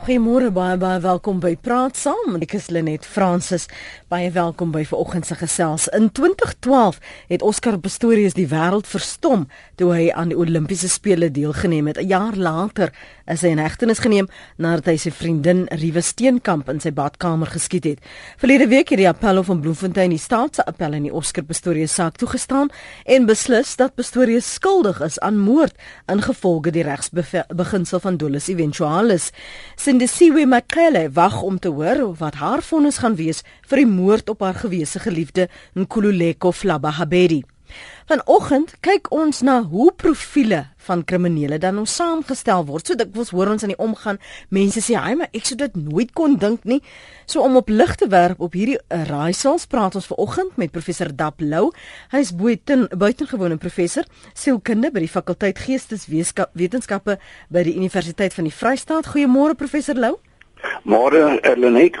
Goeiemôre baie baie welkom by Praat Saam. Ek is Lenet Fransis. Baie welkom by vanoggend se gesels. In 2012 het Oscar Pistorius die wêreld verstom toe hy aan die Olimpiese spele deelgeneem het. 'n Jaar later is hy in hegtenis geneem nadat hy sy vriendin Riewe Steenkamp in sy badkamer geskiet het. Verlede week het die appel van Bloemfontein die staatse appel in die Oscar Pistorius saak toegestaan en beslis dat Pistorius skuldig is aan moord ingevolge die regsbeginsel van dolus eventualis. Sindisiwe Makele wag om te hoor wat haar vonnis gaan wees vir die moord op haar gewese geliefde Nkululeko Flabahabedi. Vanoggend kyk ons na hoe profile van kriminele dan ons saamgestel word. So dikwels hoor ons aan die omgaan mense sê, "Haai, maar ek sou dit nooit kon dink nie." So om op lig te werp op hierdie raaisels praat ons vanoggend met professor Dap Lou. Hy is buiten buitengewone professor sielkunde by die fakulteit Geesteswetenskappe by die Universiteit van die Vrystaat. Goeiemôre professor Lou. Môre Erlenet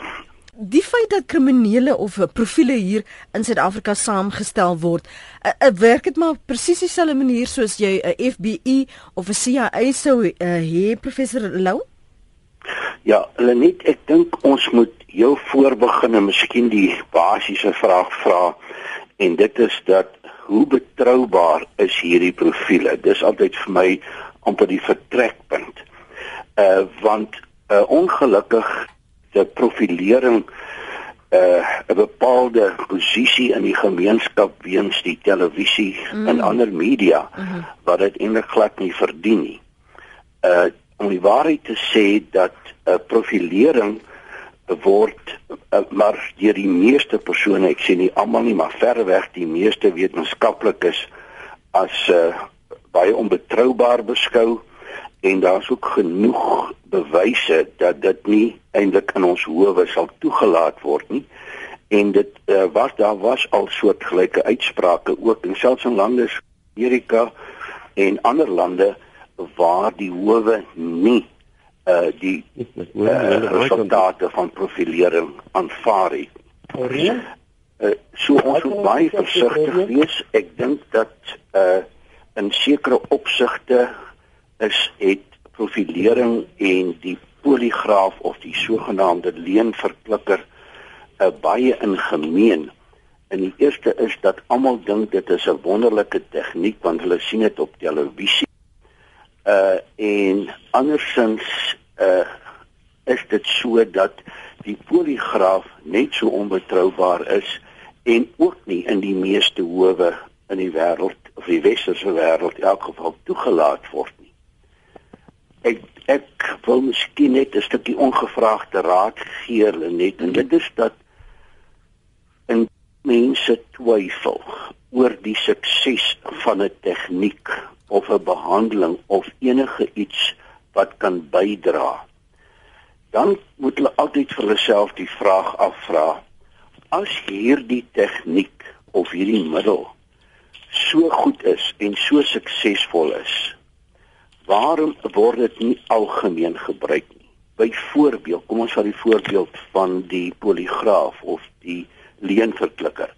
die feit dat kriminele of profile hier in Suid-Afrika saamgestel word, uh, uh, werk dit maar presies dieselfde manier soos jy 'n uh, FBI of 'n CIA sou uh, hê professor Lou? Ja, Lenet, ek dink ons moet jou voorbegin en miskien die basiese vraag vra en dit is dat hoe betroubaar is hierdie profile? Dis altyd vir my amper die vertrekpunt. Uh want uh, ongelukkig se profilering uh 'n bepaalde posisie in die gemeenskap weens die televisie mm. en ander media mm -hmm. wat dit eintlik glad nie verdien nie. Uh om die waarheid te sê dat 'n uh, profilering word uh, maar deur die meeste persone, ek sê nie almal nie, maar verreweg die meeste wetenskaplikes as uh baie onbetroubaar beskou en daar's ook genoeg bewyse dat dit nie eintlik in ons howe sal toegelaat word nie en dit uh, was daar was al soortgelyke uitsprake ook in selfs in lande soos Amerika en ander lande waar die howe nie uh, die uh, resultate van profilering aanvaar het. Uh, so ons moet baie versigtig wees. Ek dink dat uh, in sekere opsigte is het profilering en die poligraaf of die sogenaamde leenverklikker 'n eh, baie in gemeen. En die eerste is dat almal dink dit is 'n wonderlike tegniek want hulle sien dit op televisie. Uh en andersins uh is dit so dat die poligraaf net so onbetroubaar is en ook nie in die meeste howe in die wêreld of die westerse wêreld in elk geval toegelaat word nie. Ek ek wil miskien net 'n stukkie ongevraagde raad gee net en dit is dat in mense twyfel oor die sukses van 'n tegniek of 'n behandeling of enige iets wat kan bydra. Dan moet hulle altyd vir hulself die vraag afvra as hierdie tegniek of hierdie middel so goed is en so suksesvol is waarom word dit nie algemeen gebruik nie? Byvoorbeeld kom ons vat die voorbeeld van die poligraaf of die leenverklikker.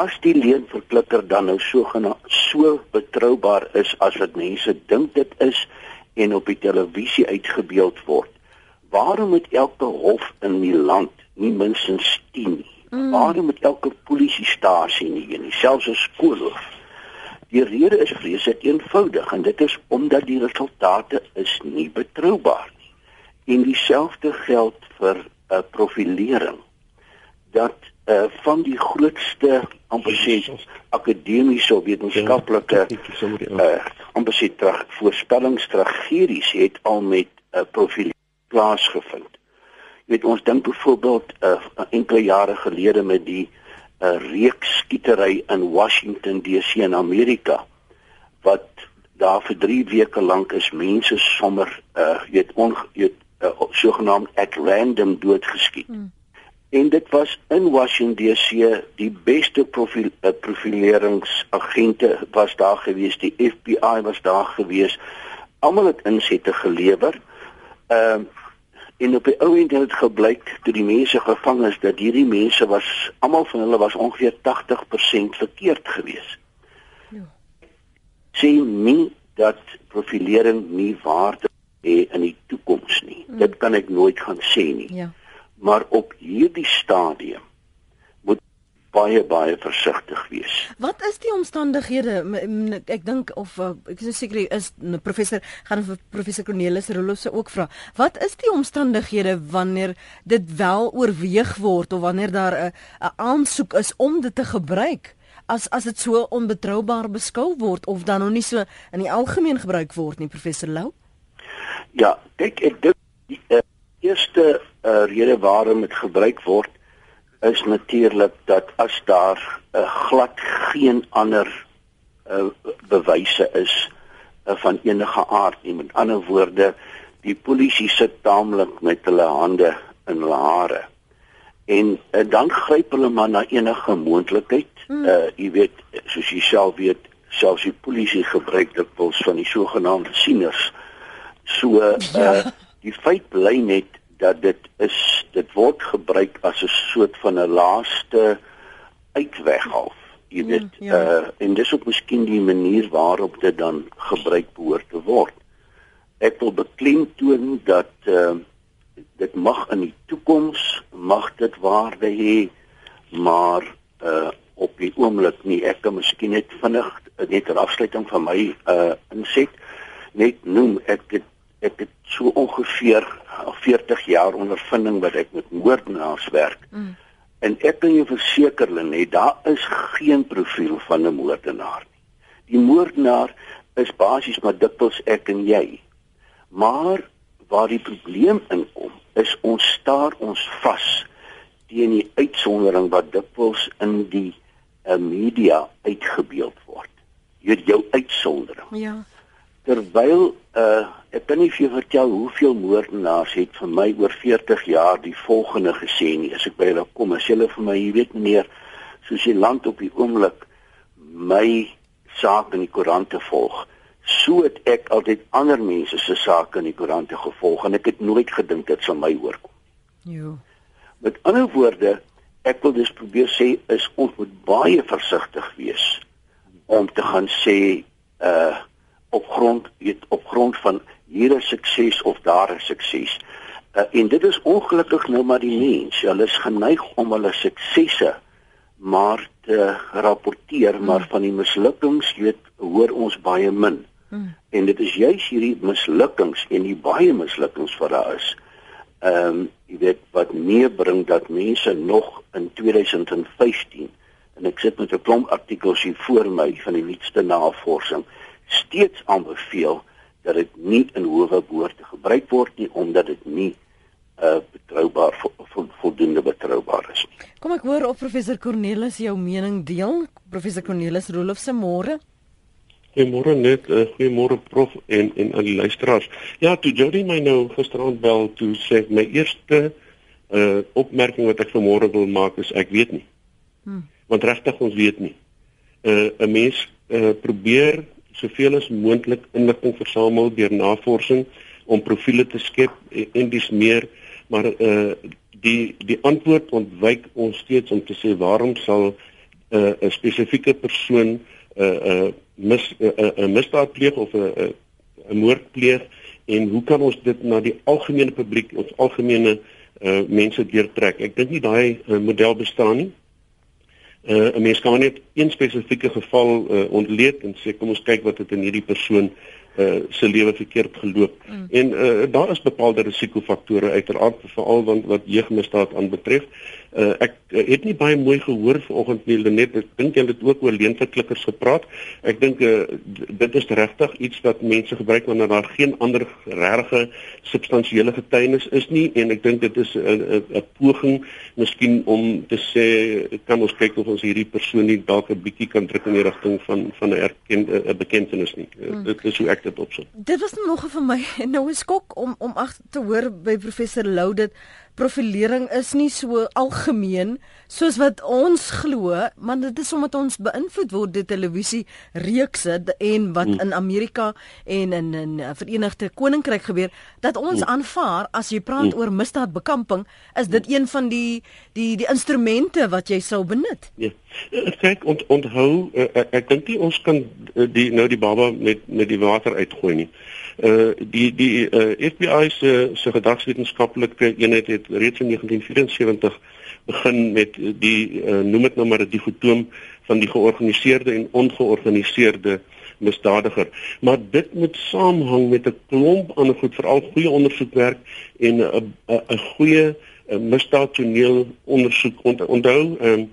As die leenverklikker dan nou so so betroubaar is as wat mense dink dit is en op die televisie uitgebeeld word waarom moet elke hof in die land nie minstens 10 nie? Mm. waarom moet elke polisiestasie nie en selfs 'n skoolhoof Die rede is vreeslik eenvoudig en dit is omdat die resultate is nie betroubaar nie. En dieselfde geld vir 'n uh, profilering dat uh, van die grootste amper akademiese wetenskaplike uh, amper sê terug voorspellingsstrategies het al met 'n uh, profilering plaasgevind. Jy weet ons dink byvoorbeeld uh, enkele jare gelede met die 'n reeks skietery in Washington DC in Amerika wat daar vir 3 weke lank is mense sommer uh weet on weet uh, sogenaamd at random doodgeskiet. Hmm. En dit was in Washington DC die beste profiel uh, profileringsagente was daar gewees, die FBI was daar gewees. Almal het insette gelewer. Ehm uh, En op die ou end het dit gebleik toe die mense gevang is dat hierdie mense was almal van hulle was ongeveer 80% verkeerd geweest. Ja. Sien nie dat profilering nie waarde hê in die toekoms nie. Mm. Dit kan ek nooit gaan sê nie. Ja. Maar op hierdie stadium baie baie versigtig wees. Wat is die omstandighede? Ek dink of uh, ek is seker is professor gaan vir professor Cornelis Roloff se ook vra. Wat is die omstandighede wanneer dit wel oorweeg word of wanneer daar 'n 'n aansoek is om dit te gebruik? as as dit so onbetroubaar beskou word of dan nog nie so in die algemeen gebruik word nie professor Lou? Ja, kyk ek dink die uh, eerste uh, rede waarom dit gebruik word is natuurlik dat as daar uh, glad geen ander uh, bewyse is uh, van enige aard nie. Met ander woorde, die polisie sit taamlik met hulle hande in hulle hare. En uh, dan gryp hulle maar na enige moontlikheid. Uh jy weet, soos jy self weet, selfs die polisie gebruik dit pels van die sogenaamde sieners. Uh So uh ja. die feit bly net dat dit is dit word gebruik as 'n soort van 'n laaste uitweg half. Jy mm, weet mm, ja. uh en dis ook miskien die manier waarop dit dan gebruik behoort te word. Ek wil beklemtoon dat uh dit mag in die toekoms mag dit waarde hê, maar uh op die oomblik nie. Ek kan miskien net vinnig net 'n afsluiting van my uh inset net noem ek het ek het so ongeveer 40 jaar ondervinding wat ek met moordenaars werk. Mm. En ek kan jou verseker Lenet, daar is geen profiel van 'n moordenaar nie. Die moordenaar is basies maar dikwels ek en jy. Maar waar die probleem inkom, is ons staar ons vas teen die uitsondering wat dikwels in die uh, media uitgebeeld word. Jy jou uitsondering. Ja terwyl uh ek kan nie vir jou vertel hoeveel moordenaars het vir my oor 40 jaar die volgende gesê nie. As ek by hulle kom as hulle vir my jy weet meneer soos jy land op die oomblik my saak in die koerante volg so het ek altyd ander mense se sake in die koerante gevolg en ek het nooit gedink dit sal my oorkom. Ja met ander woorde ek wil dus probeer sê is ons moet baie versigtig wees om te gaan sê uh op grond weet op grond van hier 'n sukses of daar 'n sukses. Uh, en dit is ongelukkig nou maar die mens. Hulle is geneig om hulle suksesse maar te rapporteer, hmm. maar van die mislukkings weet hoor ons baie min. Hmm. En dit is juis hierdie mislukkings en die baie mislukkings wat daar is. Ehm um, jy weet wat meebring dat mense nog in 2015 en ek sit met 'n klomp artikels hier voor my van die nuutste navorsing steeds aanbeveel dat dit nie in howe boorde gebruik word nie omdat dit nie uh betroubaar vo, vo, voldoende betroubaar is nie. Kom ek hoor of professor Cornelis jou mening deel? Professor Cornelis Roloff se môre. Goeiemôre net, uh, goeiemôre prof en en aan die luisteraars. Ja, toe Jody my nou gisteraand bel toe sê my eerste uh opmerking wat ek vanmôre wil maak is ek weet nie. Hmm. Want regtig ons weet nie. Uh 'n mens uh probeer soveel as moontlik inligting versamel deur navorsing om profile te skep en, en dis meer maar uh die die antwoord ontwyk ons steeds om te sê waarom sal 'n uh, 'n spesifieke persoon 'n uh, 'n uh, mis 'n uh, 'n uh, misdaad pleeg of 'n uh, 'n uh, moord pleeg en hoe kan ons dit na die algemene publiek ons algemene uh mense deurtrek? Ek dink nie daai uh, model bestaan nie uh, 'n mens kan net een spesifieke geval uh, ontleed en sê kom ons kyk wat het in hierdie persoon uh, se lewe verkeerd geloop. Mm. En uh, daar is bepaalde risikofaktore uiteraard veral want wat jeugmisdaad aanbetref. Uh, ek uh, het nie baie mooi gehoor vanoggend nie net ek dink jy het ook oor leenverklikkers gepraat. Ek dink uh, dit is regtig iets wat mense gebruik wanneer daar geen ander regte substansiële getuienis is nie en ek dink dit is 'n 'n poging miskien om te sê kan ons kyk of ons hierdie persoon nie dalk 'n bietjie kan druk in die rigting van van 'n erkende 'n bekentenis nie. Hmm. Dit is hoe ek dit opsit. Dit was nog vir my nou 'n skok om om ag te hoor by professor Lou dit profilering is nie so algemeen soos wat ons glo, maar dit is omdat ons beïnvloed word deur televisie reekse en wat hmm. in Amerika en in in Verenigde Koninkryk gebeur dat ons hmm. aanvaar as jy praat hmm. oor misdaadbekamping, is dit een van die die die instrumente wat jy sou benut. Ja. Eh, kyk, ont, onthou ek, ek dink nie ons kan die nou die baba met met die water uitgooi nie. Uh die die uh, FBI se se gedragswetenskaplike eenheid het reeds in 1974 begin met die uh, noem dit nou maar 'n digotoom van die georganiseerde en ongeorganiseerde misdadiger. Maar dit moet saamhang met 'n klomp ander goed, veral goeie ondersoekwerk en 'n 'n goeie misdaadtoneel ondersoek. Onthou, ehm um,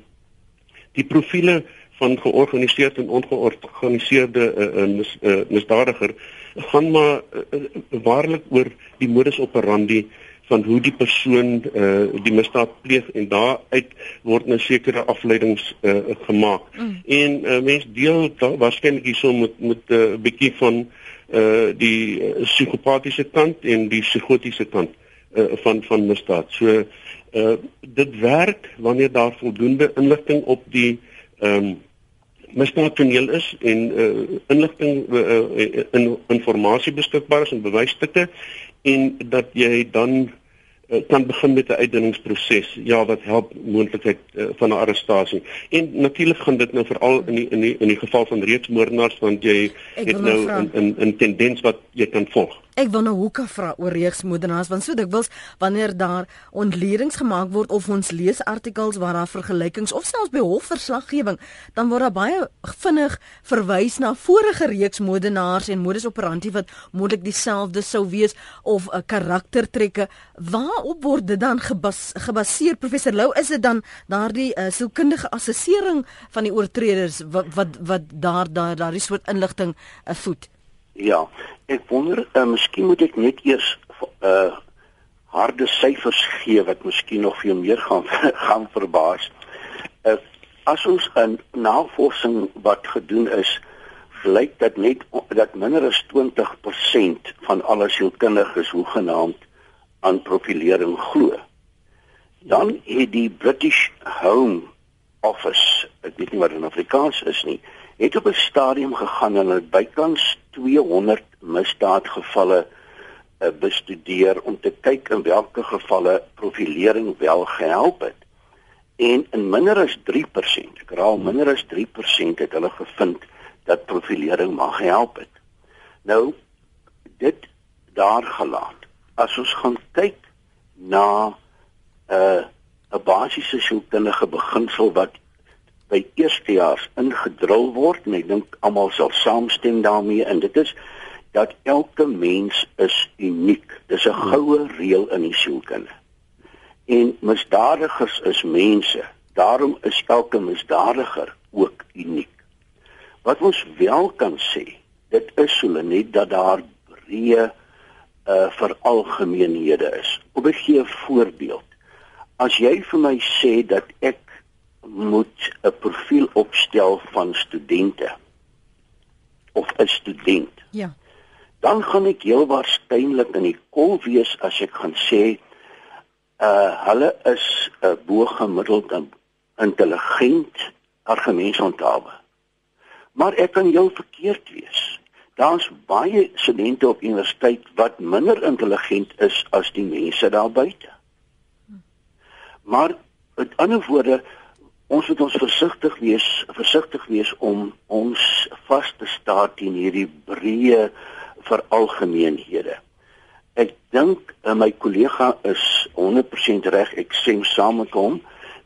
die profile van georganiseerde en ongeorganiseerde uh, mis, uh, misdadiger gaan maar uh, waarlik oor die modus operandi van hoe die persoon uh, die misdaad pleeg en daaruit word 'n sekere afleidings uh, gemaak. Mm. En uh, mens deel waarskynlik hierso met met 'n uh, bietjie van uh, die uh, psigopatiese kant en die psigotiese kant uh, van van misdaad. So uh, dit werk wanneer daar voldoende inligting op die ehm um, misdaadtoneel is en uh, inligting uh, in informasie beskikbaar is en bewysstukke en dat jy dan uh, kan begin met 'n uitdingingsproses. Ja wat help moontlikheid uh, van 'n arrestasie. En natuurlik gaan dit nou veral in die, in die in die geval van reeksmoordenaars want jy het nou 'n 'n tendens wat jy kan volg Ek wil nou hoeka vra oor reeksmoordenaars want so dikwels wanneer daar ontledings gemaak word of ons lees artikels waar daar vergelykings of selfs by hofverslaggewing dan word daar baie vinnig verwys na vorige reeksmoordenaars en modus operandi wat moontlik dieselfde sou wees of 'n karaktertrekke. Waarop word dit dan gebas, gebaseer? Professor Lou is dit dan daardie uh, sielkundige assessering van die oortreders wat wat wat daar daar daardie soort inligting uh, voed Ja, ek wonder, uh, miskien moet ek net eers uh harde syfers gee wat miskien nog veel meer gaan gaan verbaas. Uh, as ons 'n navorsing wat gedoen is, blyk dat net dat minder as 20% van alle sielkundiges hoegenaamd aan profilering glo. Dan het die British Home Office, ek weet nie wat in Afrikaans is nie, het op 'n stadium gegaan en hulle bykans 200 misdaadgevalle uh, bestudeer om te kyk in watter gevalle profilering wel gehelp het. En in minder as 3%, ek herhaal minder as 3% het hulle gevind dat profilering mag gehelp het. Nou dit daar gelaat. As ons gaan kyk na 'n uh, 'n basiese sielkundige beginsel wat by eerstejaars ingedrul word en ek dink almal sal saamstem daarmee en dit is dat elke mens is uniek. Dis 'n goue reël in die sielkunde. En misdadigers is mense. Daarom is elke misdadiger ook uniek. Wat ons wel kan sê, dit is so net dat daar breë uh veralgemeenhede is. Op 'n gee voorbeeld. As jy vir my sê dat ek moet 'n profiel opstel van studente of 'n student. Ja. Dan gaan ek heel waarskynlik in die kol wees as ek gaan sê uh hulle is 'n uh, bo-gemiddeld intelligent argumentsontawe. Maar ek kan heel verkeerd wees. Daar's baie studente op universiteit wat minder intelligent is as die mense daar buite. Maar met ander woorde ons moet ons versigtig wees versigtig wees om ons vas te staan teen hierdie breë veralgemeenhede. Ek dink uh, my kollega is 100% reg ek stem saam met hom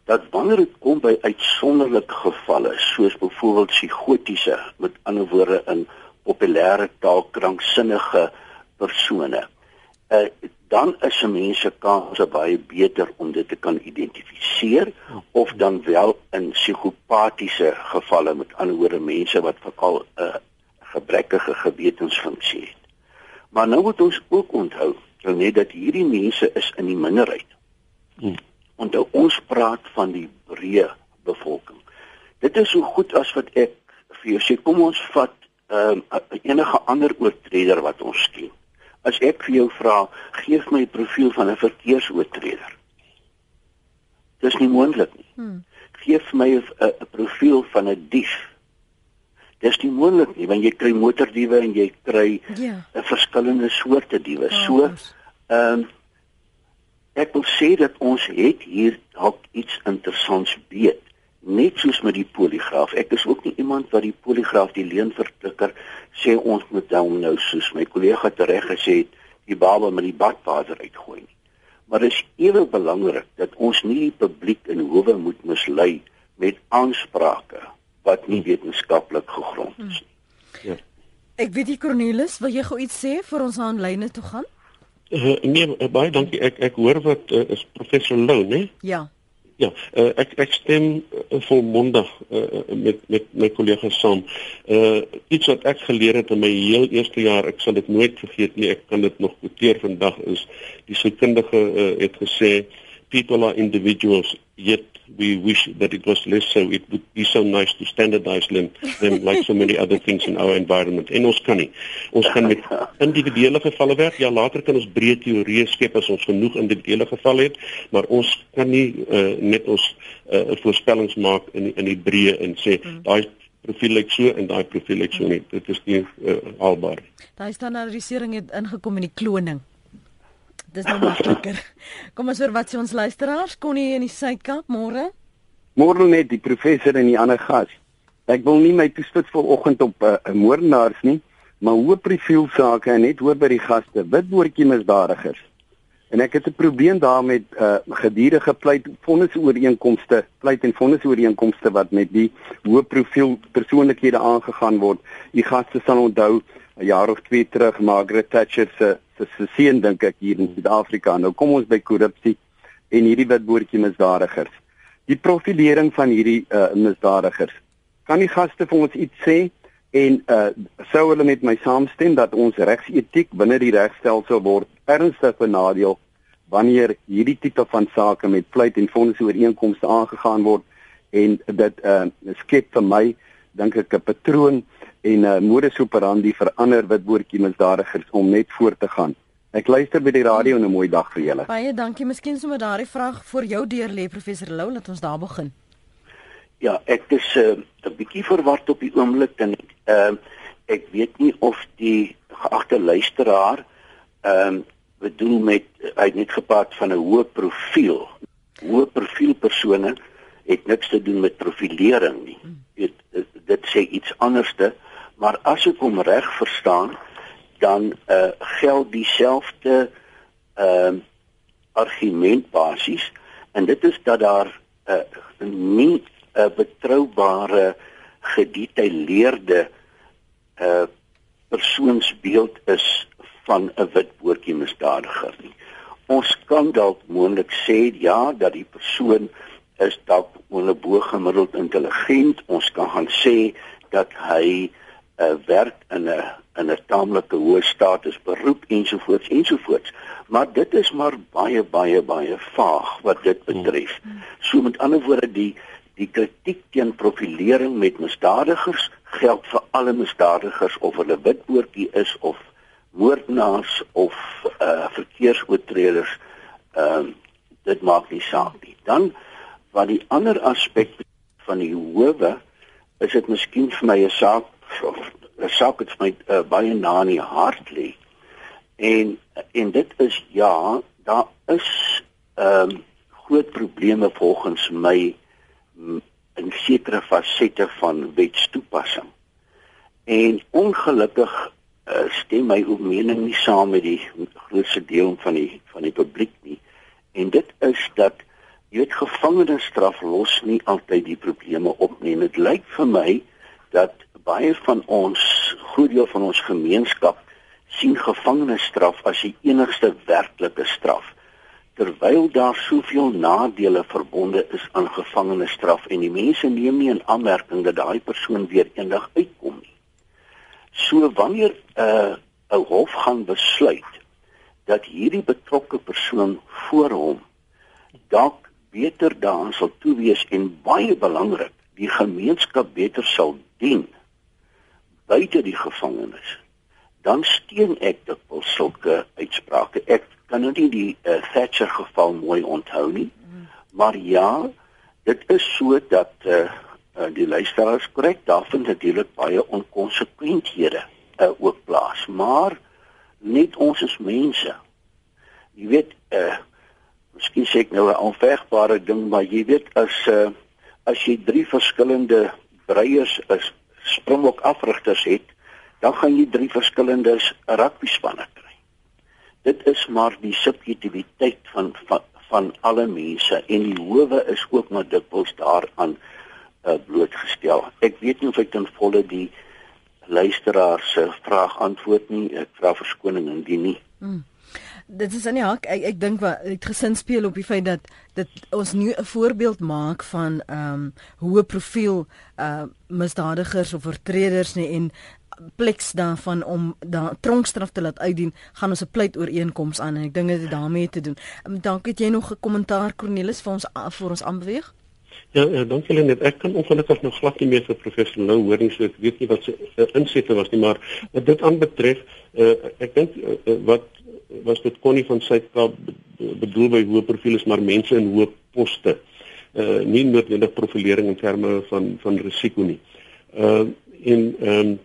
dat wanneer dit kom by uitsonderlike gevalle soos byvoorbeeld psigotiese met ander woorde in populêre taal kranksinnige persone uh, dan is 'n mens se kanse baie beter om dit te kan identifiseer of dan wel in psigopatiese gevalle met ander woorde mense wat veral 'n uh, gebrekkige gewetensfunksie het. Maar nou moet ons ook onthou net dat hierdie mense is in die minderheid. Hmm. Onthou ons praat van die breë bevolking. Dit is so goed as wat ek vir jou sê kom ons vat um, enige ander oortreder wat ons ken As ek vir jou vra, gee my 'n profiel van 'n verkeersoortreder. Dis nie moontlik nie. Hmm. Geef my 'n profiel van 'n dief. Dis nie moontlik nie want jy kry motordiewe en jy kry ja. 'n verskillende soorte diewe. Oh, so ehm um, ek wil sê dat ons het hier dalk iets interessants weet. Net soos met die poligraaf. Ek is ook nie iemand wat die poligraaf die leenvertlikker sê ons moet hom nou soos my kollega tereg gesê het, die baba met die badwater uitgooi nie. Maar dit is ewe belangrik dat ons nie die publiek in howe moet mislei met aansprake wat nie wetenskaplik gegrond is nie. Ja. Ek weet jy Cornelis, wil jy gou iets sê vir ons aanlyne toe gaan? Uh, nee, uh, baie dankie. Ek ek hoor wat uh, is professor Lou, né? Ja. Ja, uh, ek ek stem uh, volmondig uh, met met my kollegas saam. Uh iets wat ek geleer het in my heel eerste jaar, ek sal dit nooit vergeet nie. Ek kan dit nog quoteer vandag is die sielkundige uh, het gesê people are individuals yet we wish that it was less so. It would be so nice to standardize them, them like so many other things in our environment. En ons kan nie. Ons kan met individuele gevalle werk. Ja later kan ons breë teorieë skep as ons genoeg individuele gevalle het maar ons kan nie uh, net ons uh, voorspellings maak in in die breë en sê mm. daai profiel lyk so en daai profiel lyk so nie. Dit is nie uh, haalbaar daai standaardisering het ingekom in die kloning dis nou makliker. Kom ons hoor wat sê ons luisteraars. Connie in die Suidkaap, môre. Môre net die professor en die ander gas. Ek wil nie my toespits vanoggend op 'n uh, moordenaars nie, maar hoë profiel sake en net hoor by die gaste, witboortjie misdadigers. En ek het 'n probleem daarmee met uh gedurende pleit vonnisooreenkomste, pleit en vonnisooreenkomste wat met die hoë profiel persoonlikhede aangegaan word. U gaste sal onthou 'n jaar of twee terug Margaret Thatcher se se se seun dink ek hier in Suid-Afrika. Nou kom ons by korrupsie en hierdie witboortjie misdadigers. Die profilering van hierdie uh, misdadigers. Kan die gaste vir ons iets sê en uh, sou hulle met my saamstem dat ons regsetiek binne die regstelsel word ernstig benadeel wanneer hierdie tipe van sake met pleit en fondsooreenkomste aangegaan word en dit uh, skep vir my dink ek 'n patroon en uh, modus operandi vir ander witboortjie misdadigers om net voort te gaan. Ek luister by die radio en 'n mooi dag vir julle. Baie dankie. Miskien sommer daardie vraag vir jou deur lê professor Lou, laat ons daar begin. Ja, ek is 'n uh, 'n bietjie verward op die oomblik en ehm uh, ek weet nie of die geagte luisteraar ehm uh, bedoel met hy het net gepraat van 'n hoë profiel. Hoë profiel persone het niks te doen met profilering nie. Dit dit sê iets anderste maar as ek hom reg verstaan dan uh, geld dieselfde ehm uh, argument basies en dit is dat daar uh, nie 'n uh, betroubare gedetailleerde uh persoonsbeeld is van 'n wit boortjie misdadiger nie. Ons kan dalk moontlik sê ja dat die persoon is dalk onderbogemiddeld intelligent. Ons kan gaan sê dat hy 'n werk in 'n in 'n taamlike hoë status beroep ensovoorts ensovoorts. Maar dit is maar baie baie baie vaag wat dit betref. So met ander woorde die die kritiek teen profilering met misdadigers geld vir alle misdadigers of hulle witboortjie is of moordenaars of uh verkeersoortreders. Ehm uh, dit maak nie saak nie. Dan wat die ander aspek van die howe is dit miskien vir my 'n saak 'n saak wat my uh, baie na in die hart lê. En en dit is ja, daar is ehm um, groot probleme volgens my in sekere fasette van wetstoepassing. En ongelukkig uh, stem my ook mening nie saam met die grootste deel van die van die publiek nie. En dit is dat jy weet gevangenisstraf los nie altyd die probleme op nie. Dit lyk vir my dat baie van ons groot deel van ons gemeenskap sien gevangenisstraf as die enigste werklike straf terwyl daar soveel nadele verbonde is aan gevangenisstraf en die mense neem nie in aanmerking dat daai persoon weer eendag uitkom nie. So wanneer 'n uh, 'n hof gaan besluit dat hierdie betrokke persoon voor hom dalk beter daan sal toewees en baie belangrik die gemeenskap beter sal dien buite die gevangenis dan steun ek dit op sulke uitsprake. Ek kan nou nie die uh, Thatcher geval mooi onthou nie maar ja dit is so dat uh, die luisteraars korrek daar vind natuurlik baie onkonsekwenthede uh, ook plaas. Maar net ons is mense jy weet uh, miskien sê ek nou 'n onvegbare ding maar jy weet as uh, as jy drie verskillende breiers is springbok afrigters het, dan gaan jy drie verskillende rugby spanne kry. Dit is maar die subjektiwiteit van van van alle mense en die howe is ook maar dikwels daaraan uh, blootgestel. Ek weet nie of ek ten volle die luisteraar se vraag antwoord nie. Ek vra verskoning indien nie. Hmm. Dit is aan die hak. Ek ek dink wat het gesin speel op die feit dat dit ons nie 'n voorbeeld maak van ehm um, hoe 'n profiel uh misdadigers of oortreders nie en pleks daarvan om dan tronkstraf te laat uitdien, gaan ons 'n pleit ooreenkoms aan en ek dink dit het daarmee te doen. Um, dankie het jy nog 'n kommentaar Cornelis vir ons vir ons aanbeweeg? Ja, uh, dankie Lenet. Ek kan ongelukkig nog glad nie meer vir professor Lou hoor nie, so ek weet nie wat sy uh, insette was nie, maar uh, dit aanbetref, uh, ek dink uh, wat was dit Connie van Suid-Kaap bedoel by hoë profiel is maar mense in hoë poste. Uh nie noodwendig profilering in terme van van risiko nie. Uh en ehm um,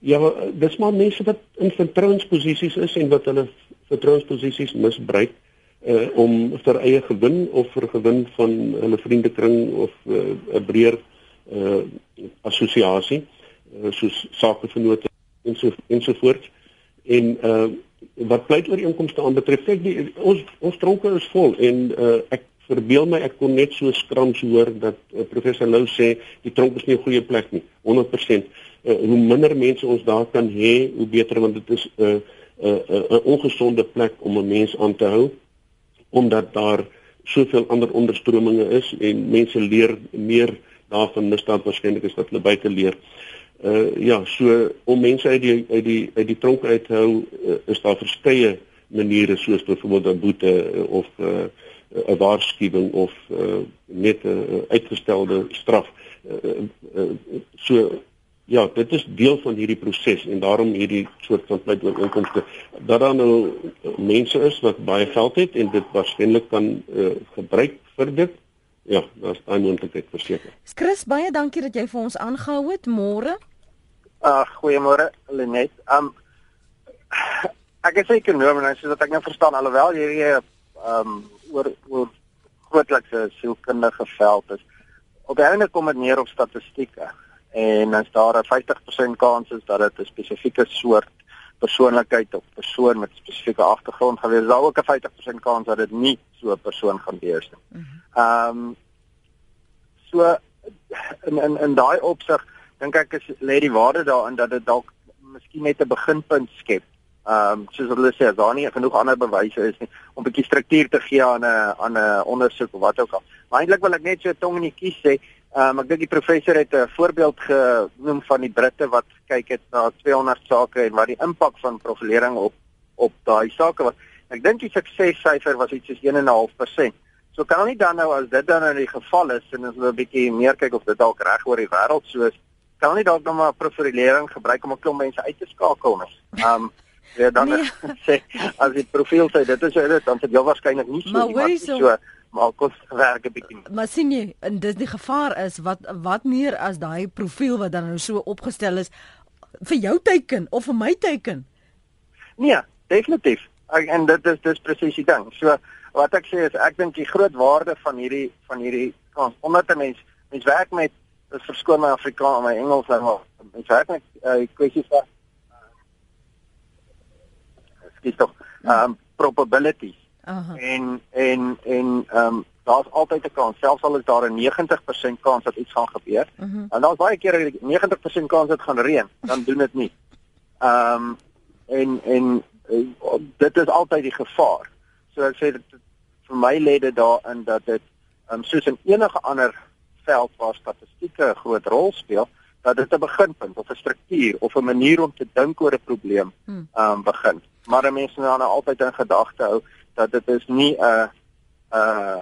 Ja, dis maar mense wat in vertrouensposisies is en wat hulle vertrouensposisies misbruik uh om vir eie gewin of vir gewin van hulle vriendekring of 'n uh, breër uh assosiasie uh, soos sakevennote en so en so voort. En uh wat pleit oor inkomste aanbetref, kyk die ons ons tronke is vol en uh ek verbeel my ek kon net so skrams hoor dat uh, professor Lou sê die tronk is nie 'n goeie plek nie 100% uh, hoe minder mense ons daar kan hê, hoe beter want dit is 'n uh, 'n uh, 'n uh, ongesonde plek om 'n mens aan te hou omdat daar soveel ander onderstrominge is en mense leer meer daarvan misdaad waarskynlik is wat hulle buite leer. Uh ja, so om mense uit die uit die uit die tronk uit te hou uh, is daar verskeie maniere soos byvoorbeeld 'n boete uh, of 'n uh, waarskuwing of uh, net 'n uh, uitgestelde straf. Uh, uh, so Ja, dit is deel van hierdie proses en daarom hierdie soort van pleit oor inkomste. Dat daar nou eh, mense is wat baie geld het en dit waarskynlik kan uh, gebruik vir dit. Ja, daar's daai moontlikheid verseker. Chris, baie dankie dat jy vir ons aangehou het môre. Ag, goeiemôre Lenet. Um ek is ekonom en soos wat ek nou verstaan alhoewel hierdie um oor oor grootlikse sielkundige veld is. Op die einde kom dit neer op statistieke en as daar 'n 50% kans is dat dit 'n spesifieke soort persoonlikheid of persoon met spesifieke agtergrond gewees, daar ook 'n 50% kans dat dit nie so 'n persoon gaan wees nie. Mhm. Ehm um, so in in in daai opsig dink ek is lê die waarde daarin dat dit dalk miskien net 'n beginpunt skep. Ehm um, soos hulle sê, daar nie genoeg ander bewyse is nie om 'n bietjie struktuur te gee aan 'n aan 'n ondersoek of wat ook al. Maar eintlik wil ek net so tong in die kies sê, Ehm um, ek dink die professor het 'n voorbeeld genoem van die Britte wat kyk het na 200 sake en wat die impak van profilering op op daai sake was. Ek dink die suksessyfer was iets soos 1.5%. So kan nie dan nou as dit dan in die geval is en ons wil 'n bietjie meer kyk of dit dalk reg oor die wêreld so is, kan nie dalk nog maar profilering gebruik om 'n klomp mense uit te skakel nie. Ehm um, ja dan nee. sê as die profiel sê dit is dit dan sê jy waarskynlik nie so maar nie, maar so maar kos werk 'n bietjie. Maar sien jy, en dis die gevaar is wat wat meer as daai profiel wat dan nou so opgestel is vir jou teken of vir my teken? Nee, definitief. En dit is dis presies die ding. So wat ek sê is ek dink die groot waarde van hierdie van hierdie kans omdat 'n mens mens werk met is verskoon my Afrikaans en my Engels nou maar mens werk met uh, kwessies van skiet tog um probabilities Aha. En en en ehm um, daar's altyd 'n kans, selfs al is daar 'n 90% kans dat iets gaan gebeur. Uh. -huh. En daar's baie kere 'n 90% kans dat gaan reën, dan doen dit nie. Ehm um, en en uh, dit is altyd die gevaar. So ek sê dit vir my lê dit daarin dat dit ehm um, soos in enige ander veld waar statistieke 'n groot rol speel, dat dit 'n beginpunt of 'n struktuur of 'n manier om te dink oor 'n probleem ehm um, begin. Maar mense moet dan altyd in gedagte hou dat dit is nie 'n uh, 'n uh,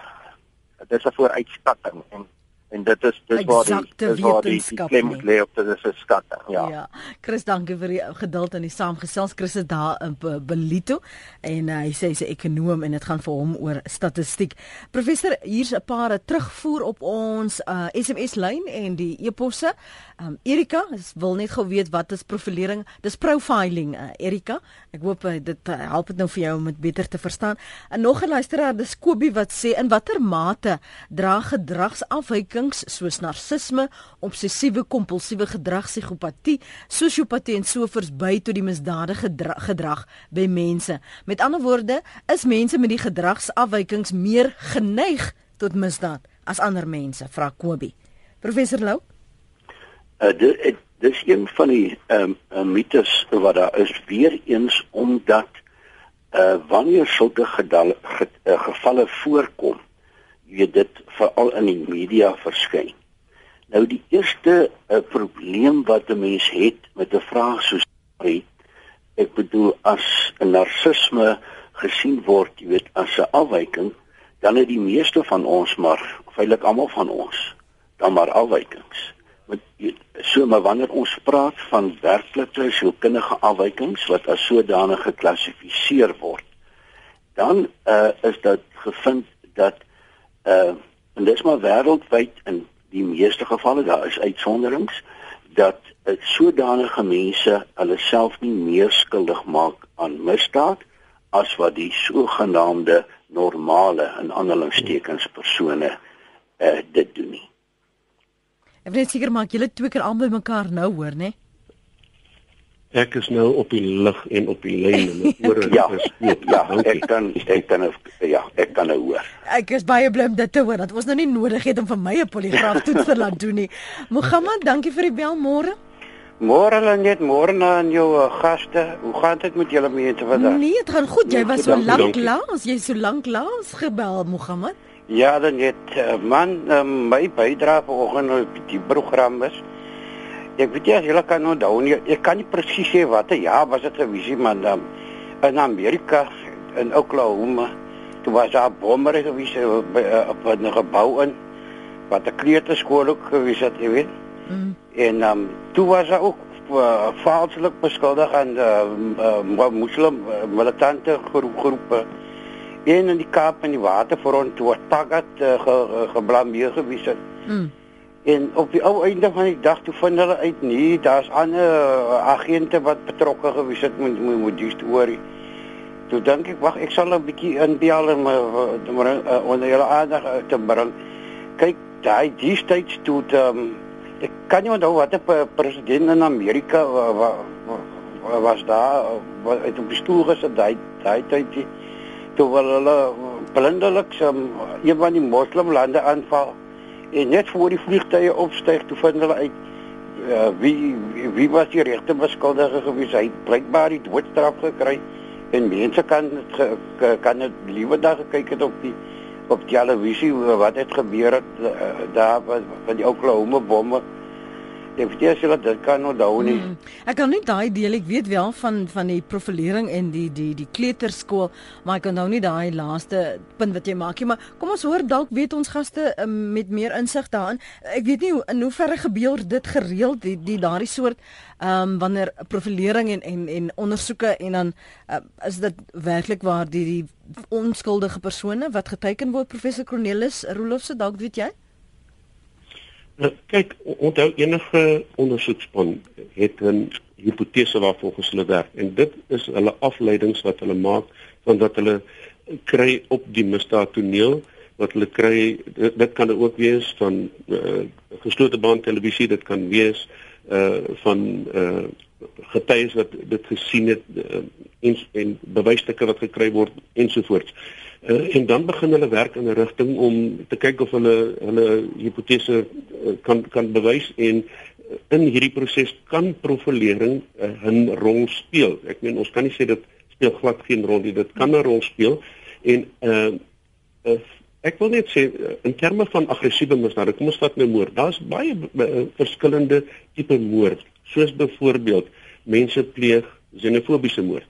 dit is 'n vooruitskatting en en dit is dis waar die dis waar die, die klem moet lê op dit is 'n skatting ja. Ja. Chris dankie vir die geduld en die saamgesels. Chris is daar in Belito en uh, hy sê hy's 'n ekonom en dit gaan vir hom oor statistiek. Professor hier's 'n paar terugvoer op ons uh, SMS lyn en die eposse. Um, Erika wil net gou weet wat is profilering? Dis profiling uh, Erika. Ek hoop uh, dit uh, help dit nou vir jou om dit beter te verstaan. En nog 'n luisteraar dis Kobie wat sê in watter mate dra gedragsafwyke afwykings soos narcisme, obsessiewe kompulsiewe gedrag, psigopatie, sosiopatie en sovoorts by tot die misdadige gedrag by mense. Met ander woorde, is mense met die gedragsafwykings meer geneig tot misdaad as ander mense, vra Kobie. Professor Lou? Uh, dit dis een van die ehm um, mites wat daar is weer eens omdat uh wanneer sulke gedal, ge, uh, gevalle voorkom, weet dit veral in die media verskyn. Nou die eerste uh, probleem wat 'n mens het met 'n vraag soos hierdie, ek bedoel as 'n narcisme gesien word, jy weet as 'n afwyking, dan het die meeste van ons maar feitelik almal van ons dan maar afwykings met so maar wanneer ons praat van werklike sielkundige afwykings wat as sodanig geklassifiseer word dan uh, is dit gevind dat uh, en dis maar wêreldwyd in die meeste gevalle daar is uitsonderings dat uh, sodanige mense hulle self nie meer skuldig maak aan misdaad as wat die sogenaamde normale in aanhalingstekens persone uh, dit doen nie Ek wil net seker maak julle twee keer albei mekaar nou hoor, né? Ek is nou op die lig en op die lyn en my ore ja, is oop. Ja, ek kan ek kan ja, ek kan nou hoor. Ek is baie bly om dit te hoor dat ons nou nie nodig het om vir my 'n poligraaf toets te laat doen nie. Mohammed, dankie vir die bel môre. Môre dan net môre aan jou uh, gaste. Hoe gaan dit met julle mense vandag? Nee, dit gaan goed. Jy was so lank lank, jy so lank lank gebel, Mohammed. Ja, dan net uh, man, uh, my bydrae vanoggend op die program is. Ek weet jy julle kan daai nie, ek kan nie presies sê watter jaar was dit gewees, maar um, in Amerika in Oklahoma, toe was daar bomme gewees op 'n gebou in wat 'n kleuterskool ook gewees het, jy weet. Mm. En um, toe was daar ook uh, valslik beskuldig aan uh, uh, moslim uh, militante groep, groepe een in die Kaap en die waterfront toe wat Tagat uh, ge, ge, geblameer gewees het. Mm. En op die ou einde van die dag toe vind hulle uit nee, daar's ander uh, agente wat betrokke gewees het met met, met die storie. Toe dink ek, wag, ek sal 'n bietjie inbel en maar uh, onder julle aandag te bring. Kyk, daai die states toe um, ek kan nie onthou wat 'n president in Amerika wa, wa, wa, was daar wat het op die stoel gesit daai daai tydjie toe hulle blindelik um, een van die moslimlande aanval en net voor die vliegtye opstyg toe vind hulle uit uh, wie, wie wie was die regte beskuldige gewees hy blykbaar die doodstraf gekry en mense kan het kan dit liewe dag gekyk het op die op die televisie wat het gebeur het uh, daar van die Oklahoma bomme Ek weet jy dat dit kan nou daai nie. Hmm. Ek kan nie daai deel ek weet wel van van die profilering en die die die kleuterskool, maar ek kan nou nie daai laaste punt wat jy maak nie, maar kom ons hoor dalk weet ons gaste um, met meer insig daarin. Ek weet nie hoe in hoeverre gebeur dit gereeld die die daardie soort ehm um, wanneer profilering en en en ondersoeke en dan uh, is dit werklik waar die die onskuldige persone wat geteken word professor Cornelis Rolofse dalk weet jy? Nou, kyk, onthou enige ondersoekspan het 'n hipotese waarvolgens hulle werk en dit is hulle afleidings wat hulle maak van wat hulle kry op die misdaadtoneel wat hulle kry dit, dit kan ook wees van uh, geslote baan televisie dit kan wees uh van uh getuies wat dit gesien het uh, en en bewysstukke wat gekry word ensovoorts. En dan begin hulle werk in 'n rigting om te kyk of hulle hulle hipotese uh, kan kan bewys en uh, in hierdie proses kan profilering 'n uh, rol speel. Ek meen ons kan nie sê dit speel glad geen rol nie. Dit kan 'n rol speel en uh, uh ek wil net sê uh, in terme van aggressiewe misdaad, kom ons vat nou moord. Daar's baie uh, verskillende tipe moord, soos byvoorbeeld mense pleeg xenofobiese moord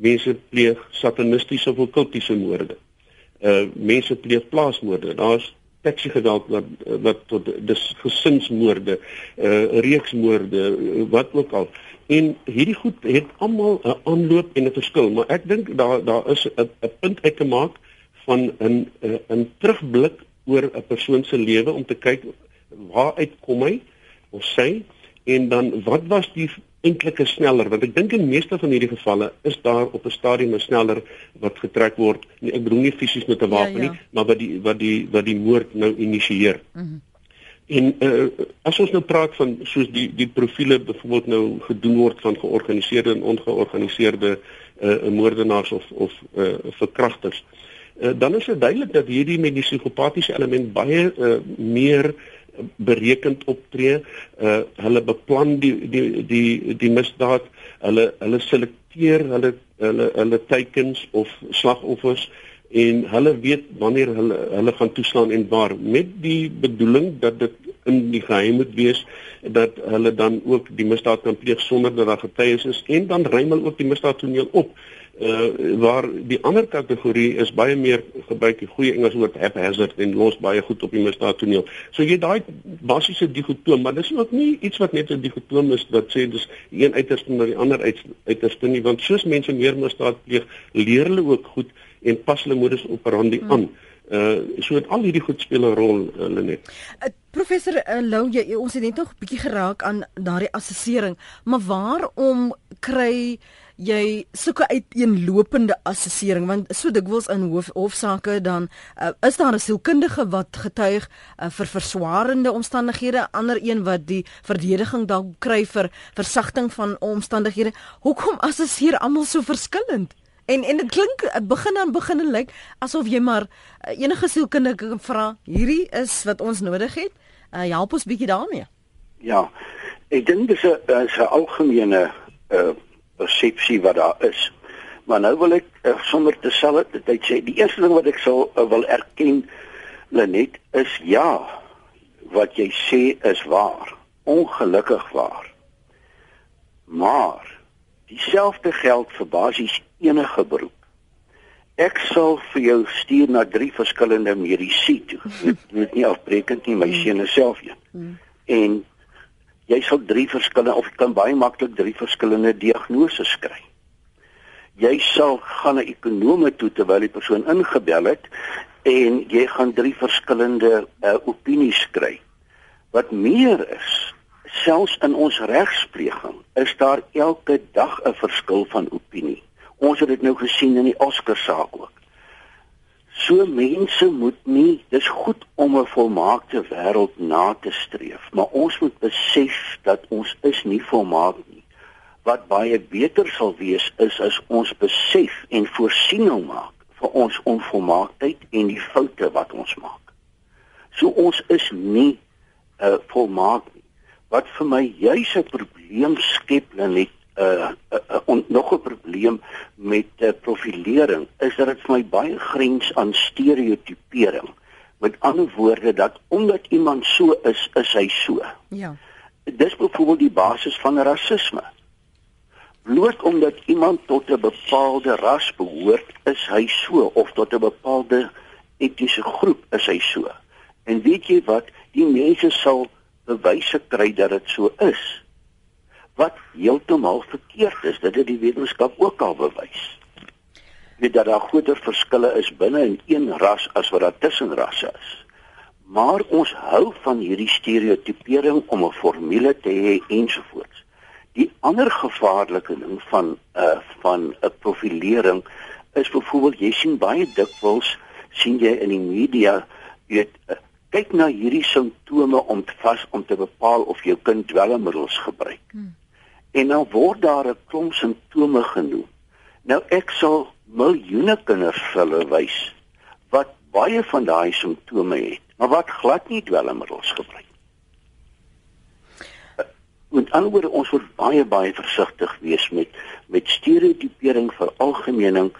mense pleeg satanistiese of okkultiese moorde. Uh mense pleeg plaasmoorde. Daar's taxi geweld wat wat tot dis gesinsmoorde, uh reeksmoorde, wat ook al. En hierdie goed het almal 'n aanloop en 'n verskil, maar ek dink daar daar is 'n punt uit te maak van 'n 'n terugblik oor 'n persoon se lewe om te kyk waar uitkom hy of sy en dan wat was die eintlik sneller want ek dink in meeste van hierdie gevalle is daar op 'n stadium 'n sneller wat getrek word nee, ek bedoel nie fisies met 'n ja, wapen ja, ja. nie maar wat die wat die wat die moord nou initieer. Mm -hmm. En uh, as ons nou praat van soos die die profile byvoorbeeld nou gedoen word van georganiseerde en ongeorganiseerde uh, moordenaars of of uh, verkragters. Uh, dan is dit duidelik dat hierdie met die psigopatiese element baie uh, meer berekend optree. Uh hulle beplan die die die die misdaad. Hulle hulle selekteer hulle hulle hulle teikens of slagoffers en hulle weet wanneer hulle hulle gaan toeslaan en waar met die bedoeling dat dit in die geheim moet wees dat hulle dan ook die misdaad kan pleeg sonder dat daar getuies is en dan ruim hulle ook die misdaad toneel op uh, waar die ander kategorie is baie meer gebruik die goeie Engels woord haphazard en los baie goed op die misdaad toneel so jy daai basiese digotoom maar dis ook nie iets wat net 'n digotoom is dat sê dis een uiterste na die ander uiterste nie want soos mense meer misdaad pleeg leer hulle ook goed en pas hulle modus operandi hmm. aan. Uh so het al hierdie goed speel 'n rol hulle net. Uh, professor uh, Lou, jy ons het net nog 'n bietjie geraak aan daardie assessering, maar waarom kry jy soeke uit een lopende assessering want so dikwels in hof, hofsaake dan uh, is daar 'n sielkundige wat getuig uh, vir verswaarende omstandighede, ander een wat die verdediging dalk kry vir versagting van omstandighede. Hoekom assesseer almal so verskillend? En en dit klink eh, begin aan begin lyk asof jy maar eh, enige sielkundige vra, hierdie is wat ons nodig het. Uh, help ons bietjie daarmee. Ja. Ek dink dis 'n 'n algemene uh persepsie wat daar is. Maar nou wil ek uh, sonder te sal dit sê die eerste ding wat ek sal uh, wil erken Lenet is ja wat jy sê is waar. Ongelukkig waar. Maar dieselfde geld vir basies enige beroep. Ek sal vir jou stuur na drie verskillende mediese toe. Dit moet nie afbreekend nie, my seun is self een. Hmm. En jy sal drie verskillende of kan baie maklik drie verskillende diagnoses kry. Jy sal gaan na ekonome toe terwyl die persoon ingebel het en jy gaan drie verskillende uh, opinies kry. Wat meer is, selfs in ons regspleging is daar elke dag 'n verskil van opinie. Ons het dit nou gesien in die Oscar saak ook. So mense moet nie, dis goed om 'n volmaakte wêreld na te streef, maar ons moet besef dat ons is nie volmaak nie. Wat baie beter sal wees is as ons besef en voorsiening maak vir ons onvolmaaktheid en die foute wat ons maak. So ons is nie uh, volmaak nie. Wat vir my juis 'n probleem skep net 'n uh, uh, uh, nog 'n probleem met uh, profilering is dat dit vir my baie grens aan stereotipering. Met ander woorde dat omdat iemand so is, is hy so. Ja. Dis byvoorbeeld die basis van rasisme. Bloot omdat iemand tot 'n bepaalde ras behoort, is hy so of tot 'n bepaalde etniese groep is hy so. En weet jy wat? Die mense sal bewyse kry dat dit so is wat heeltemal verkeerd is. Dit het die wetenskap ook al bewys. Weet dat daar groter verskille is binne in een ras as wat daar tussen rasse is. Maar ons hou van hierdie stereotipering om 'n formule te hê ensovoorts. Die ander gevaarlike ding van 'n uh, van 'n profilering is byvoorbeeld jy sien baie dikwels sien jy in die media weet uh, kyk na hierdie simptome om vas om te bepaal of jou kind dwelmmiddels gebruik. Hmm en dan word daar 'n klomp simptome genoem. Nou ek sal miljoene kinders vir hulle wys wat baie van daai simptome het, maar wat glad nie dwelmmiddels gebruik. Met ander woorde ons moet baie baie versigtig wees met met stereotipering vir algemeening.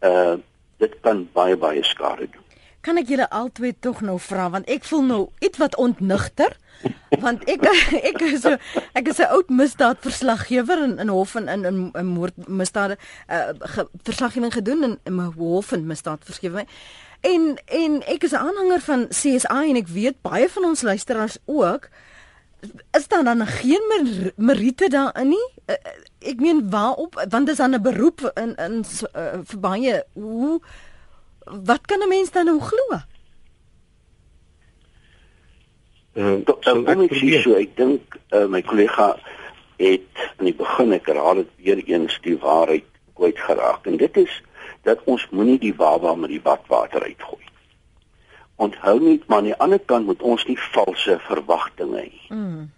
Uh dit kan baie baie skade doen. Kan ek julle albei tog nou vra want ek voel nou ietwat ontnigter want ek ek is so ek is 'n oud misdaadverslaggewer in in hof en in in, in moord misdade uh, ge, verslaggewing gedoen in, in my hof en misdaadverslaggewing en en ek is 'n aanhanger van CSI en ek weet baie van ons luisteraars ook is daar dan geen mer meriete daarin nie? Uh, ek meen waarop want dit is dan 'n beroep in in uh, vir baie hoe wat kan 'n mens dan nou glo Ehm uh, ek sê so ek dink uh, my kollega het in die begin ek herhaal dit weer eens die waarheid kwyt geraak en dit is dat ons moenie die baba met die badwater uitgooi. onthou net maar aan die ander kant moet ons nie valse verwagtinge hê. Mm.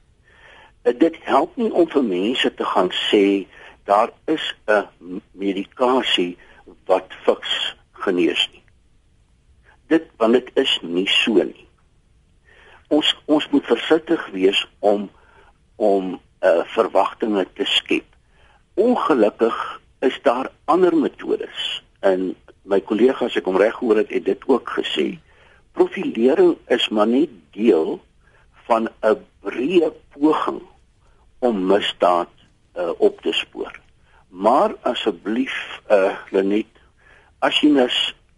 Dit help nie om vir mense te gaan sê daar is 'n medikasie wat fiks genees nie. Dit want dit is nie so nie. Ons ons moet versigtig wees om om uh, verwagtinge te skep. Ongelukkig is daar ander metodes en my kollegas ek kom reg hoor het, het dit ook gesê. Profilering is maar net deel van 'n breë poging om misdaad uh, op te spoor. Maar asseblief eh uh, Lenet, as jy nou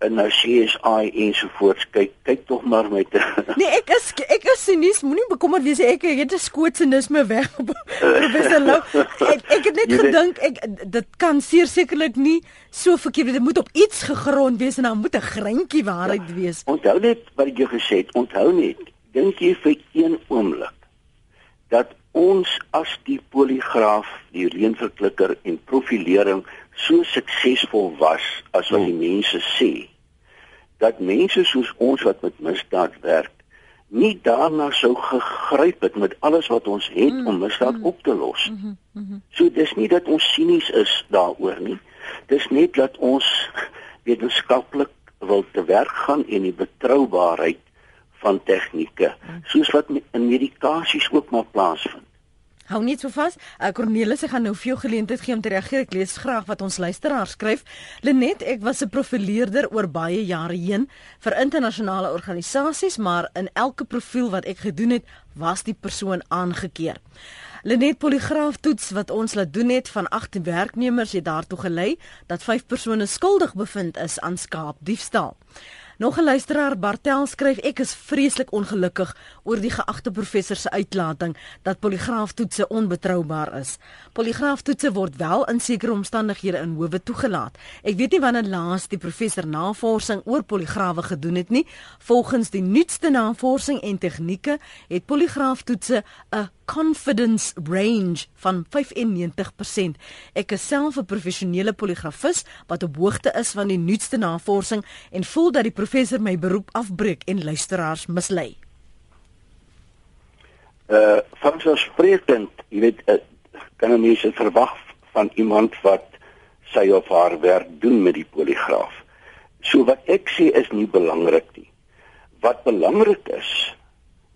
in nou CSI ensovoorts kyk, kyk tog maar met Nee, ek is ek is sinies, moenie bekommerd wees ek het 'n skootsenisme weg op professor Lou. Ek, ek het net gedink ek dit kan sekerlik nie so verkeerd dit moet op iets gegrond wees en dan moet 'n greintjie waarheid ja, wees. Onthou net wat jy gesê het, onthou net, dink jy vir een oomblik dat ons as die poligraaf, die reënverklikker en profilering so suksesvol was as wat die mense sê dat mense soos ons wat met misdaad werk nie daarna sou gegryp het met alles wat ons het mm, om misdaad mm, op te los. Mm, mm, so dis nie dat ons sinies is daaroor nie. Dis net dat ons wetenskaplik wil te werk gaan en die betroubaarheid van tegnieke soos wat in medikasies ook maar plaasvind. Hou net so vas. Uh, Cornelis, ek gaan nou vir jou geleentheid gee om te reageer. Ek lees graag wat ons luisteraars skryf. Lenet, ek was 'n profileerder oor baie jare heen vir internasionale organisasies, maar in elke profiel wat ek gedoen het, was die persoon aangekeer. Lenet poligraaf toets wat ons laat doen het van 8 werknemers het daartoe gelei dat 5 persone skuldig bevind is aan skaapdiefstal. Nog 'n luisteraar Bartel skryf ek is vreeslik ongelukkig oor die geagte professor se uitlating dat poligraaftoetse onbetroubaar is. Poligraaftoetse word wel in sekere omstandighede in howe toegelaat. Ek weet nie wanneer laas die professor navorsing oor poligrawe gedoen het nie. Volgens die nuutste navorsing en tegnieke het poligraaftoetse 'n confidence range van 95%. Ek is self 'n professionele poligrafis wat op hoogte is van die nuutste navorsing en voel dat die professor my beroep afbreek en luisteraars mislei. Uh van so spreekend, jy weet, uh, kan 'n mens verwag van iemand wat sy of haar werk doen met die poligraaf. So wat ek sê is nie belangrik nie. Wat belangrik is,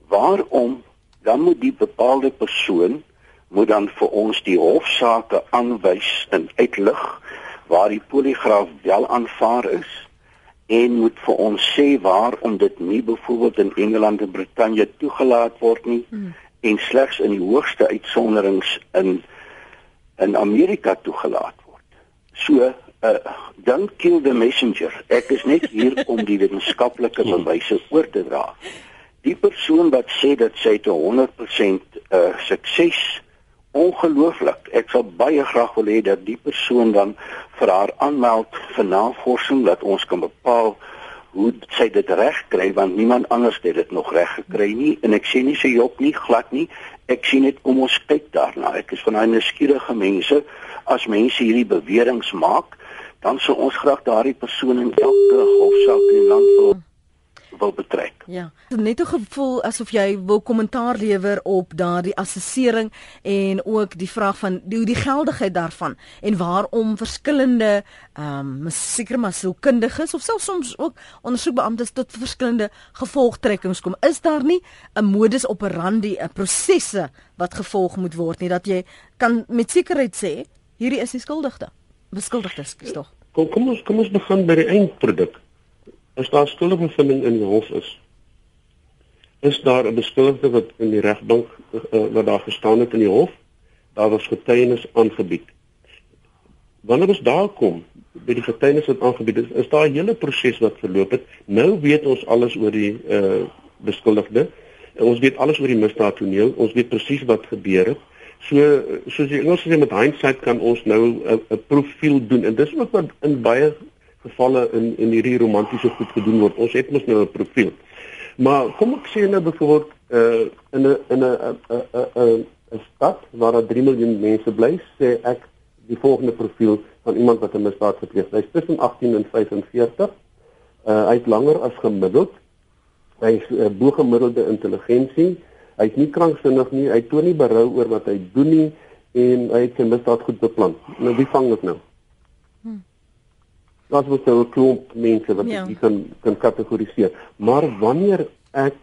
waarom dan moet die bepaalde persoon moet dan vir ons die hofsaake aanwys en uitlig waar die poligraaf wel aanvaar is en moet vir ons sê waarom dit nie byvoorbeeld in Engeland en Brittanje toegelaat word nie hmm. en slegs in die hoogste uitsonderings in in Amerika toegelaat word. So uh don't kill the messenger. Ek is net hier om die wetenskaplike hmm. bewyse oor te dra die persoon wat sê dat sy te 100% uh sukses ongelooflik. Ek sal baie graag wil hê dat die persoon dan vir haar aanmeld vir navorsing dat ons kan bepaal hoe sy dit reg kry want niemand anders het dit nog reg gekry nie en ek sê nie sy jop nie glad nie. Ek sien net kom ons kyk daarna. Ek is van daai nuuskierige mense as mense hierdie beweringe maak dan sou ons graag daardie persoon in elke hofsaak in die land wil wil betrek. Ja. Net 'n gevoel asof jy wil kommentaar lewer op daardie assessering en ook die vraag van die, die geldigheid daarvan en waarom verskillende ehm um, seker maar sielkundiges of selfs soms ook ondersoekbeamptes tot verskillende gevolgtrekkings kom. Is daar nie 'n modus operandi, 'n prosesse wat gevolg moet word nie dat jy kan met sekerheid sê hierdie is die skuldigde. Beskuldigdes, is tog. Kom kom ons kom ons begin by die eindproduk as daar skuldigbevinding in die hof is is daar 'n beskuldigde wat in die regbank uh, wat daar gestaan het in die hof daar was getuienis aangebied. Wanneer ons daar kom by die getuienis wat aangebied is is daar 'n hele proses wat verloop het. Nou weet ons alles oor die uh, beskuldigde ons weet alles oor die misdaadtoneel. Ons weet presies wat gebeur het. So soos jy Engels sê met hindsight kan ons nou 'n profiel doen. En dis ook wat in baie gevalle in in hierdie romantiese goed gedoen word. Ons het mos nou 'n profiel. Maar kom ek sê nou byvoorbeeld uh in 'n in 'n 'n 'n stad waar daar 3 miljoen mense bly, sê ek die volgende profiel van iemand wat 'n misdaad gepleeg het. Hy's tussen 18 en 45. Uh hy het langer as gemiddeld Hy is uh, bo-gemiddelde intelligensie. Hy's nie kranksinnig nie. Hy toon nie berou oor wat hy doen nie en hy het sy misdaad goed beplan. Nou wie vang dit nou? Dit was nou 'n klomp mense wat ja. jy kan kan kategoriseer. Maar wanneer ek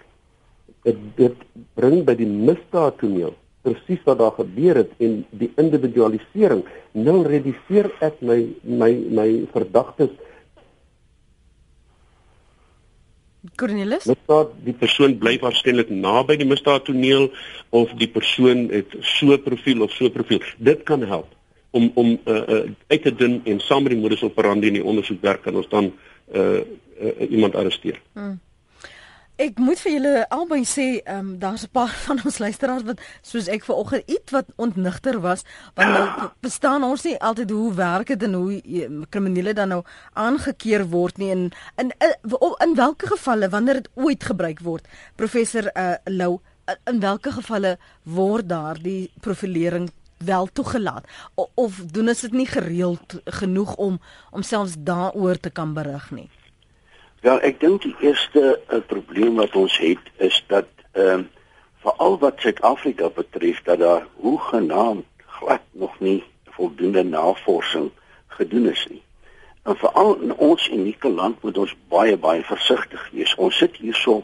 dit, dit bring by die misdaadtoneel presies wat daar gebeur het en die individualisering nou reduseer ek my my my verdagtes Cornelis Misdaad die persoon bly waarskynlik naby die misdaadtoneel of die persoon het so profiel of so profiel dit kan help om om uh, uh, uit te dun en saam met die modus operandi in die ondersoek werk kan ons dan uh, uh, iemand arresteer. Hmm. Ek moet vir julle albei sê, ehm um, daar's 'n paar van ons luisteraars wat soos ek vanoggend iets wat ontnigter was, want nou bestaan ons nie altyd hoe werk dit en hoe kriminele dan nou aangekeer word nie en in in, in watter gevalle wanneer dit ooit gebruik word. Professor uh, Lou, in watter gevalle word daar die profilering wel toegelaat of, of doen dit nie gereeld genoeg om om selfs daaroor te kan berig nie? Wel, ek dink die eerste uh, probleem wat ons het is dat ehm uh, veral wat Suid-Afrika betref dat daar hoegenaamd glad nog nie voldoende navorsing gedoen is nie. En veral in ons unieke land moet ons baie baie versigtig wees. Ons sit hierso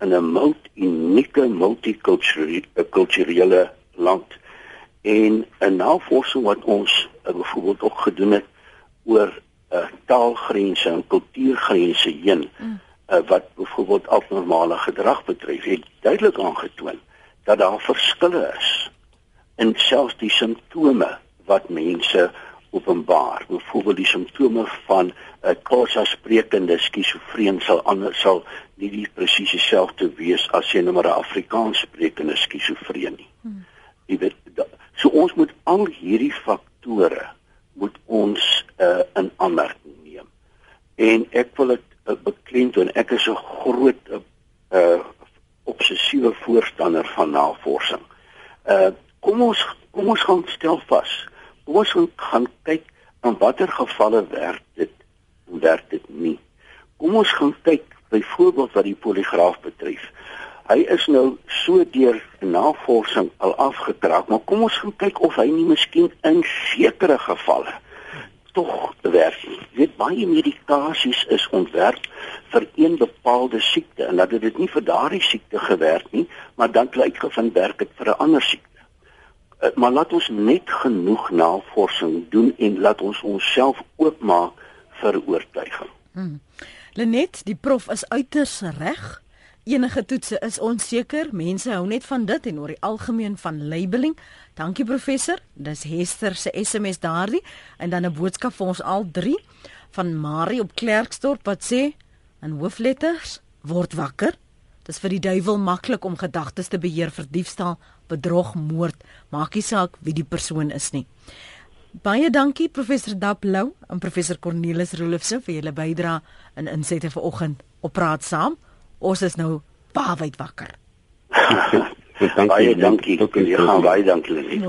in 'n multi-unieke multikulturele land en 'n navorsing wat ons uh, byvoorbeeld ook gedoen het oor uh, taalgrense en kultuurgrense heen mm. uh, wat byvoorbeeld abnormale gedrag betref het duidelik aangetoon dat daar verskille is in selfs die simptome wat mense openbaar byvoorbeeld die simptome van 'n uh, korsa sprekende skizofreen sal anders sal nie die presies dieselfde wees as jy nou maar 'n Afrikaans sprekende skizofreen nie. Hmm. Jy weet so ons moet al hierdie faktore moet ons uh, in aanmerking neem. En ek wil dit uh, beklemtoon, ek is 'n groot uh, uh obsessiewe voorstander van navorsing. Uh kom ons kom ons gaan stel vas. Kom ons gaan kyk in watter gevalle werk dit en werk dit nie. Kom ons gaan kyk byvoorbeeld wat die poligraaf betref. Hy is nou so deur navorsing al afgetrek, maar kom ons gaan kyk of hy nie miskien in sekere gevalle tog werk. Jy weet baie medikasies is ontwerp vir een bepaalde siekte en dat dit nie vir daardie siekte gewerk nie, maar dan blyk gevind werk dit vir 'n ander siekte. Eh, maar laat ons net genoeg navorsing doen en laat ons onsself oopmaak vir oortuiging. Hmm. Lenet, die prof is uiters reg enige toetse is onseker. Mense hou net van dit en oor die algemeen van labeling. Dankie professor. Dis Hester se SMS daardie en dan 'n boodskap vir ons al drie van Marie op Klerksdorp wat sê in hoofletters word wakker. Dis vir die duiwel maklik om gedagtes te beheer vir diefstal, bedrog, moord, maak nie saak wie die persoon is nie. Baie dankie professor Dap Lou en professor Cornelis Rolofse vir julle bydrae in insette vanoggend op praat saam. Ons is nou baie wyd wakker. baie dankie. Jy gaan baie dankie.